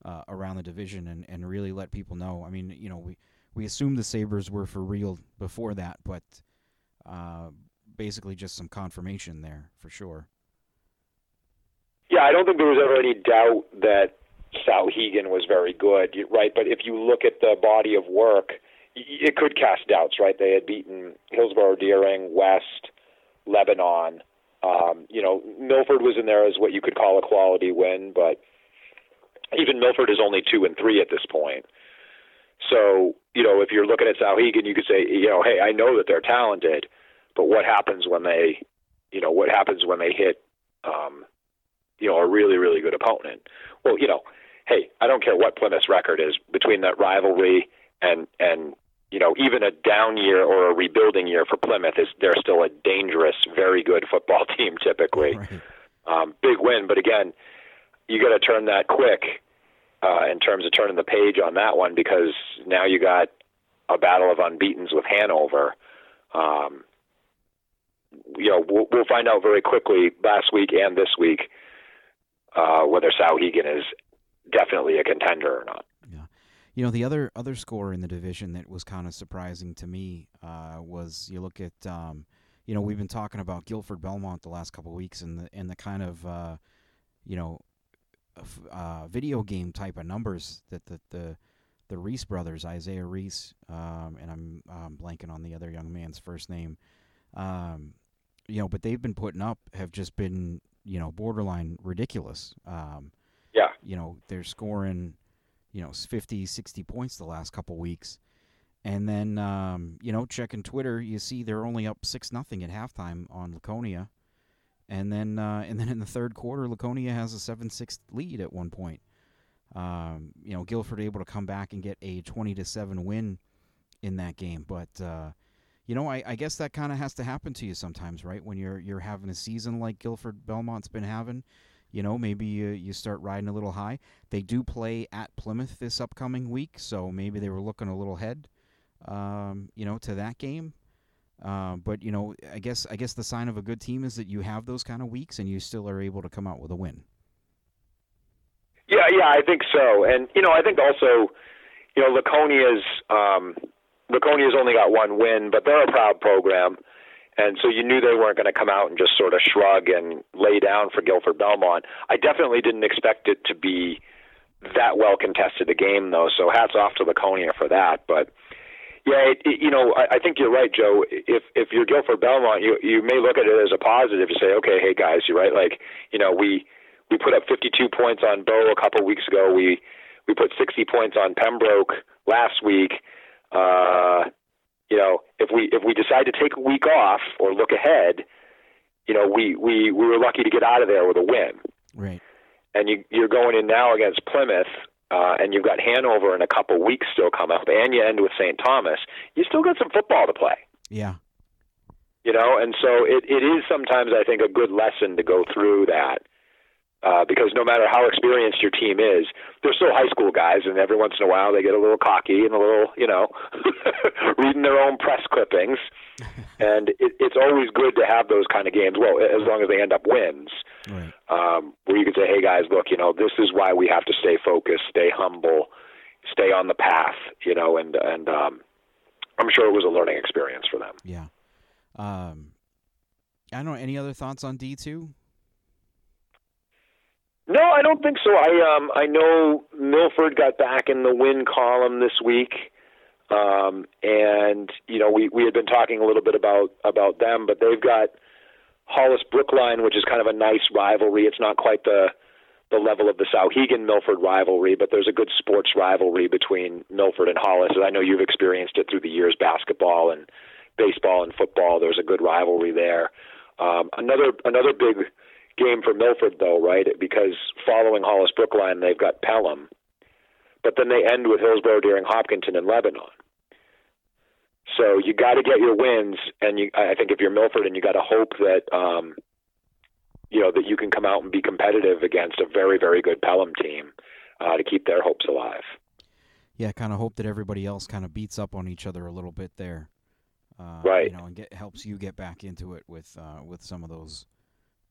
uh, around the division and, and really let people know. I mean, you know, we we assumed the Sabres were for real before that, but uh, basically just some confirmation there for sure. Yeah, I don't think there was ever any doubt that Souhegan was very good, right? But if you look at the body of work, it could cast doubts, right? They had beaten Hillsborough, Deering, West, Lebanon. Um, you know, Milford was in there as what you could call a quality win, but even Milford is only two and three at this point. So, you know, if you're looking at Souhegan, you could say, you know, hey, I know that they're talented, but what happens when they, you know, what happens when they hit, um, you know, a really, really good opponent? Well, you know, hey, I don't care what Plymouth's record is between that rivalry and and you know even a down year or a rebuilding year for Plymouth is they're still a dangerous, very good football team typically. Right. Um, big win, but again, you got to turn that quick uh, in terms of turning the page on that one because now you got a battle of unbeaten's with Hanover. Um, you know, we'll, we'll find out very quickly last week and this week uh, whether Souhegan is definitely a contender or not. Yeah, you know the other other score in the division that was kind of surprising to me uh, was you look at um, you know we've been talking about Gilford Belmont the last couple of weeks and the and the kind of uh, you know uh, video game type of numbers that the the the Reese brothers, Isaiah Reese, um, and I'm blanking on the other young man's first name. Um, you know, but they've been putting up have just been you know borderline ridiculous. Um, yeah. You know, they're scoring, you know, 50, 60 points the last couple weeks. And then, um, you know, checking Twitter, you see they're only up six nothing at halftime on Laconia, and then uh, and then in the third quarter, Laconia has a seven six lead at one point. Um, you know, Gilford able to come back and get a twenty to seven win in that game, but uh, you know, I, I guess that kind of has to happen to you sometimes, right? When you're you're having a season like Gilford Belmont's been having, you know, maybe you, you start riding a little high. They do play at Plymouth this upcoming week, so maybe they were looking a little ahead, um, you know, to that game. Uh, but you know, I guess I guess the sign of a good team is that you have those kind of weeks and you still are able to come out with a win. Yeah, yeah, I think so, and you know, I think also, you know, Laconia's um, Laconia's only got one win, but they're a proud program. And so you knew they weren't going to come out and just sort of shrug and lay down for Gilford Belmont. I definitely didn't expect it to be that well contested a game, though. So hats off to Laconia for that. But yeah, it, it, you know, I, I think you're right, Joe. If if you're Gilford Belmont, you you may look at it as a positive to say, okay, hey guys, you're right. Like you know, we we put up 52 points on Bow a couple weeks ago. We we put 60 points on Pembroke last week. Uh, you know, if we if we decide to take a week off or look ahead, you know, we we we were lucky to get out of there with a win. Right. And you you're going in now against Plymouth, uh, and you've got Hanover in a couple weeks still come up, and you end with St. Thomas. You still got some football to play. Yeah. You know, and so it, it is sometimes I think a good lesson to go through that uh, because no matter how experienced your team is, they're still high school guys, and every once in a while they get a little cocky and a little, you know, reading their own press clippings. and it, it's always good to have those kind of games. Well, as long as they end up wins, right. um, where you can say, "Hey guys, look, you know, this is why we have to stay focused, stay humble." stay on the path, you know, and and um, I'm sure it was a learning experience for them. Yeah. Um, I don't know. Any other thoughts on D two? No, I don't think so. I um I know Milford got back in the win column this week. Um and you know, we we had been talking a little bit about about them, but they've got Hollis Brookline, which is kind of a nice rivalry. It's not quite the the level of the Souhegan Milford rivalry, but there's a good sports rivalry between Milford and Hollis. And I know you've experienced it through the years basketball and baseball and football. There's a good rivalry there. Um, another another big game for Milford, though, right? Because following Hollis Brookline, they've got Pelham, but then they end with Hillsborough, Deering, Hopkinton, and Lebanon. So you got to get your wins, and you, I think if you're Milford, and you got to hope that um, you know that you can come out and be competitive against a very, very good Pelham team uh, to keep their hopes alive. Yeah, kind of hope that everybody else kind of beats up on each other a little bit there. Uh, right. You know, and get helps you get back into it with uh, with some of those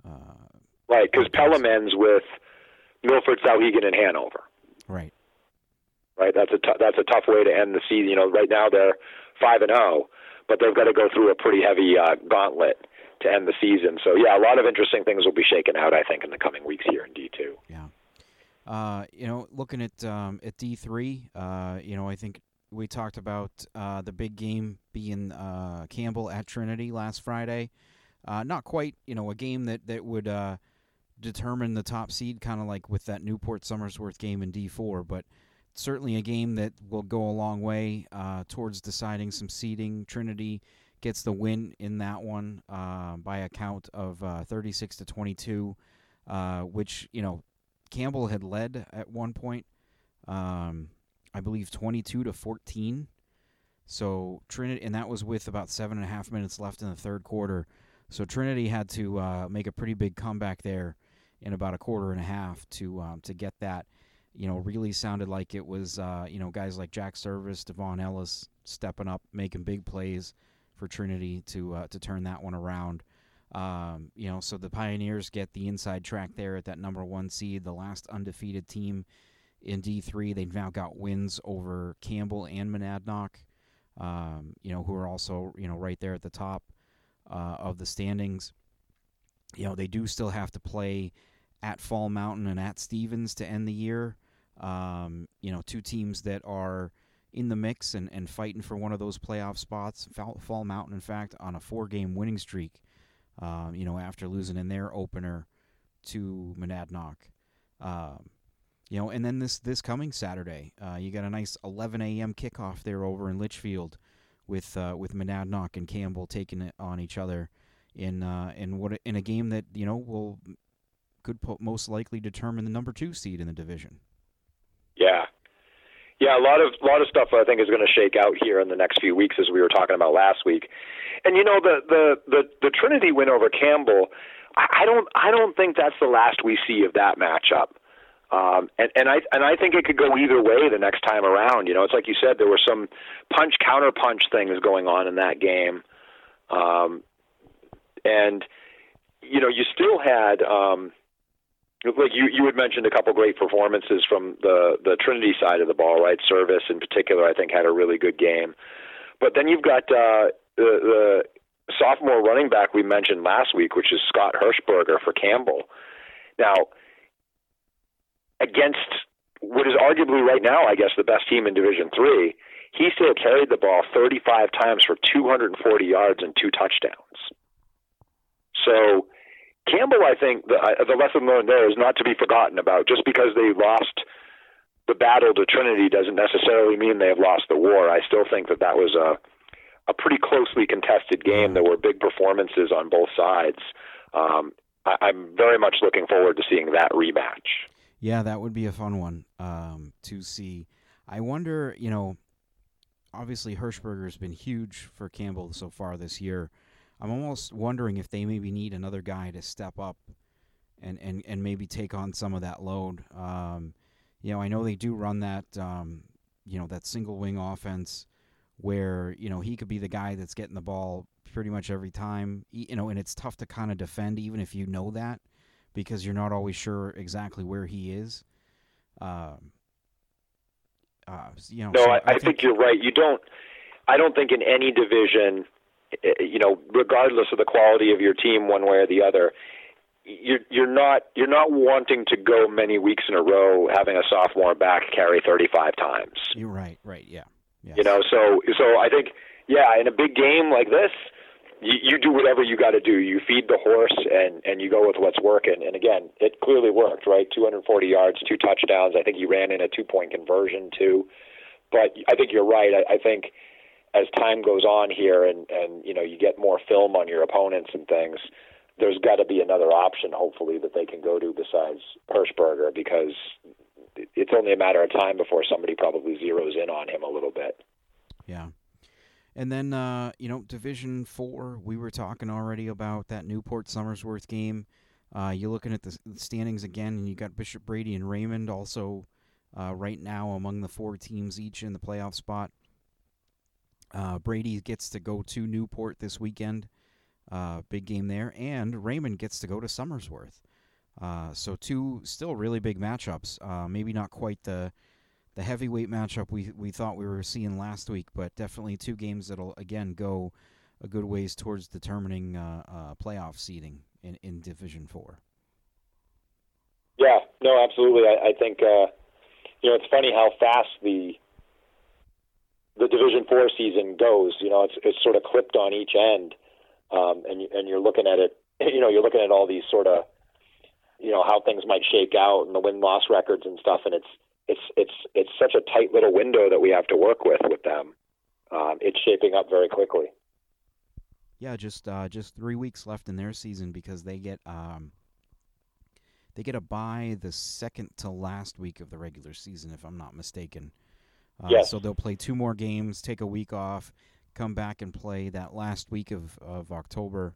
uh, right, because Pelham ends with Milford, Souhegan, and Hanover. Right. Right. That's a t- that's a tough way to end the season. You know, right now they're five and zero, oh, but they've got to go through a pretty heavy uh, gauntlet to end the season. So yeah, a lot of interesting things will be shaken out, I think, in the coming weeks here in D two. Yeah. Uh, you know, looking at um, at D three, uh, you know, I think we talked about uh, the big game being uh, Campbell at Trinity last Friday. Uh, not quite, you know, a game that that would uh, determine the top seed, kind of like with that Newport Somersworth game in D4, but certainly a game that will go a long way uh, towards deciding some seeding. Trinity gets the win in that one uh, by a count of uh, 36 to 22, uh, which you know Campbell had led at one point. Um, I believe 22 to 14. So Trinity, and that was with about seven and a half minutes left in the third quarter. So Trinity had to uh, make a pretty big comeback there in about a quarter and a half to um, to get that. You know, really sounded like it was uh, you know guys like Jack Service, Devon Ellis stepping up, making big plays for Trinity to uh, to turn that one around. Um, you know, so the Pioneers get the inside track there at that number one seed, the last undefeated team in D3. They've now got wins over Campbell and Monadnock, um, you know, who are also you know right there at the top uh, of the standings. You know, they do still have to play at Fall Mountain and at Stevens to end the year. Um, you know, two teams that are in the mix and, and fighting for one of those playoff spots. Fall Mountain, in fact, on a four game winning streak, um, you know, after losing in their opener to Monadnock. Um, you know, and then this this coming Saturday, uh, you got a nice 11 a.m. kickoff there over in Litchfield with uh, with Monadnock and Campbell taking it on each other in uh, in what in a game that you know will could po- most likely determine the number two seed in the division. Yeah, yeah, a lot of a lot of stuff I think is going to shake out here in the next few weeks, as we were talking about last week. And you know the the the, the Trinity win over Campbell. I, I don't I don't think that's the last we see of that matchup. Um, and, and I and I think it could go either way the next time around. You know, it's like you said, there were some punch counter punch things going on in that game, um, and you know, you still had um, like you you had mentioned a couple great performances from the the Trinity side of the ball, right? Service in particular, I think, had a really good game. But then you've got uh, the, the sophomore running back we mentioned last week, which is Scott Hirschberger for Campbell. Now against what is arguably right now, I guess, the best team in Division Three, he still carried the ball 35 times for 240 yards and two touchdowns. So Campbell, I think the, the lesson learned there is not to be forgotten about. Just because they lost the battle to Trinity doesn't necessarily mean they have lost the war. I still think that that was a a pretty closely contested game. There were big performances on both sides. Um, I, I'm very much looking forward to seeing that rematch. Yeah, that would be a fun one um, to see. I wonder, you know, obviously Hirschberger's been huge for Campbell so far this year. I'm almost wondering if they maybe need another guy to step up and, and, and maybe take on some of that load. Um, you know, I know they do run that, um, you know, that single wing offense where, you know, he could be the guy that's getting the ball pretty much every time, you know, and it's tough to kind of defend even if you know that because you're not always sure exactly where he is. Um, Uh, you know, no, so I, I, think, you're right. You don't. I don't think in any division, eh, you know, regardless of the quality of your team, one way or the other, you're you're not you're not wanting to go many weeks in a row having a sophomore back carry 35 times. You're right. Right. Yeah. Yes. You know, so so I think yeah, in a big game like this, you, you do whatever you got to do. You feed the horse and and you go with what's working. And again, it clearly worked, right? 240 yards, two touchdowns. I think he ran in a two point conversion too. But I think you're right. I, I think as time goes on here, and and you know you get more film on your opponents and things. There's got to be another option, hopefully, that they can go to besides Hershberger, because it's only a matter of time before somebody probably zeroes in on him a little bit. Yeah. And then, uh, you know, Division Four, we were talking already about that Newport Somersworth game. Uh, you're looking at the standings again, and you got Bishop Brady and Raymond also uh, right now among the four teams each in the playoff spot. Uh, Brady gets to go to Newport this weekend, uh, big game there, and Raymond gets to go to Somersworth. Uh, so two still really big matchups. Uh, maybe not quite the the heavyweight matchup we we thought we were seeing last week, but definitely two games that'll again go a good ways towards determining uh, uh, playoff seeding in, in Division Four. Yeah, no, absolutely. I, I think uh, you know it's funny how fast the the Division Four season goes. You know, it's it's sort of clipped on each end, um, and and you're looking at it. You know, you're looking at all these sort of you know how things might shake out and the win loss records and stuff, and it's it's it's it's such a tight little window that we have to work with with them. Um, it's shaping up very quickly. Yeah, just uh, just three weeks left in their season because they get um, they get a bye the second to last week of the regular season, if I'm not mistaken. Uh, yes. So they'll play two more games, take a week off, come back and play that last week of, of October,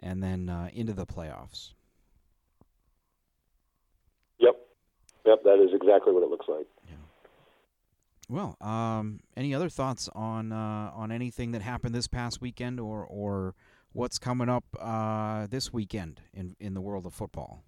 and then uh, into the playoffs. Yep. Yep, that is exactly what it looks like. Yeah. Well, um, any other thoughts on uh, on anything that happened this past weekend, or or what's coming up uh, this weekend in in the world of football?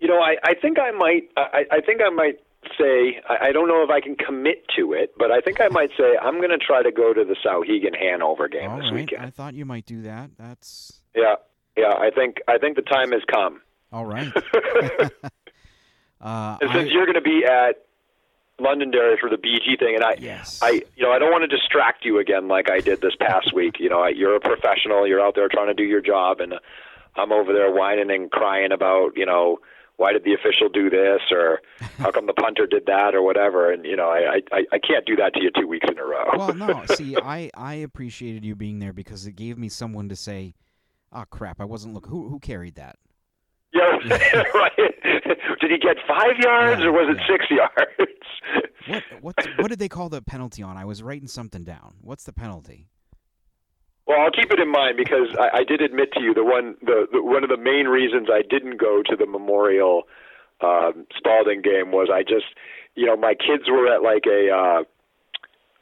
You know, I, I think I might I, I think I might say I, I don't know if I can commit to it, but I think I might say I'm going to try to go to the Souhegan Hanover game All this right. weekend. I thought you might do that. That's yeah, yeah. I think I think the time has come. all right. uh, And since I- you're going to be at Londonderry for the BG thing, and I, yes, I, you know, I don't want to distract you again like I did this past week. You know, I, you're a professional. You're out there trying to do your job, and I'm over there whining and crying about, you know, why did the official do this, or how come the punter did that, or whatever. And you know, I, I, I can't do that to you two weeks in a row. well, no. See, I I appreciated you being there because it gave me someone to say, "Oh crap, I wasn't looking. Who who carried that?" yeah, right. did he get five yards, Yeah, or was it six yards? What what what did they call the penalty on? I was writing something down. What's the penalty? Well, I'll keep it in mind because I, I did admit to you the one the, the one of the main reasons I didn't go to the Memorial um, Spaulding game was I just you know my kids were at like a uh,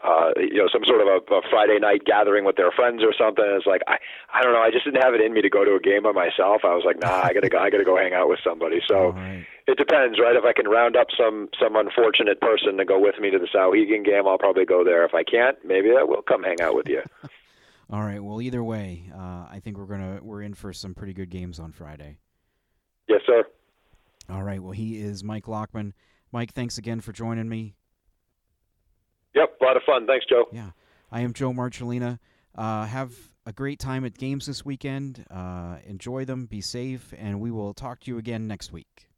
uh, you know some sort of a, a Friday night gathering with their friends or something. It's like I I don't know I just didn't have it in me to go to a game by myself. I was like nah I gotta go I gotta go hang out with somebody. So right. it depends, right? If I can round up some some unfortunate person to go with me to the Souhegan game, I'll probably go there. If I can't, maybe I will come hang out with you. All right. Well, either way, uh, I think we're gonna we're in for some pretty good games on Friday. Yes, sir. All right. Well, he is Mike Lockman. Mike, thanks again for joining me. Yep, a lot of fun. Thanks, Joe. Yeah, I am Joe Marcellina. Uh, have a great time at games this weekend. Uh, enjoy them. Be safe, and we will talk to you again next week.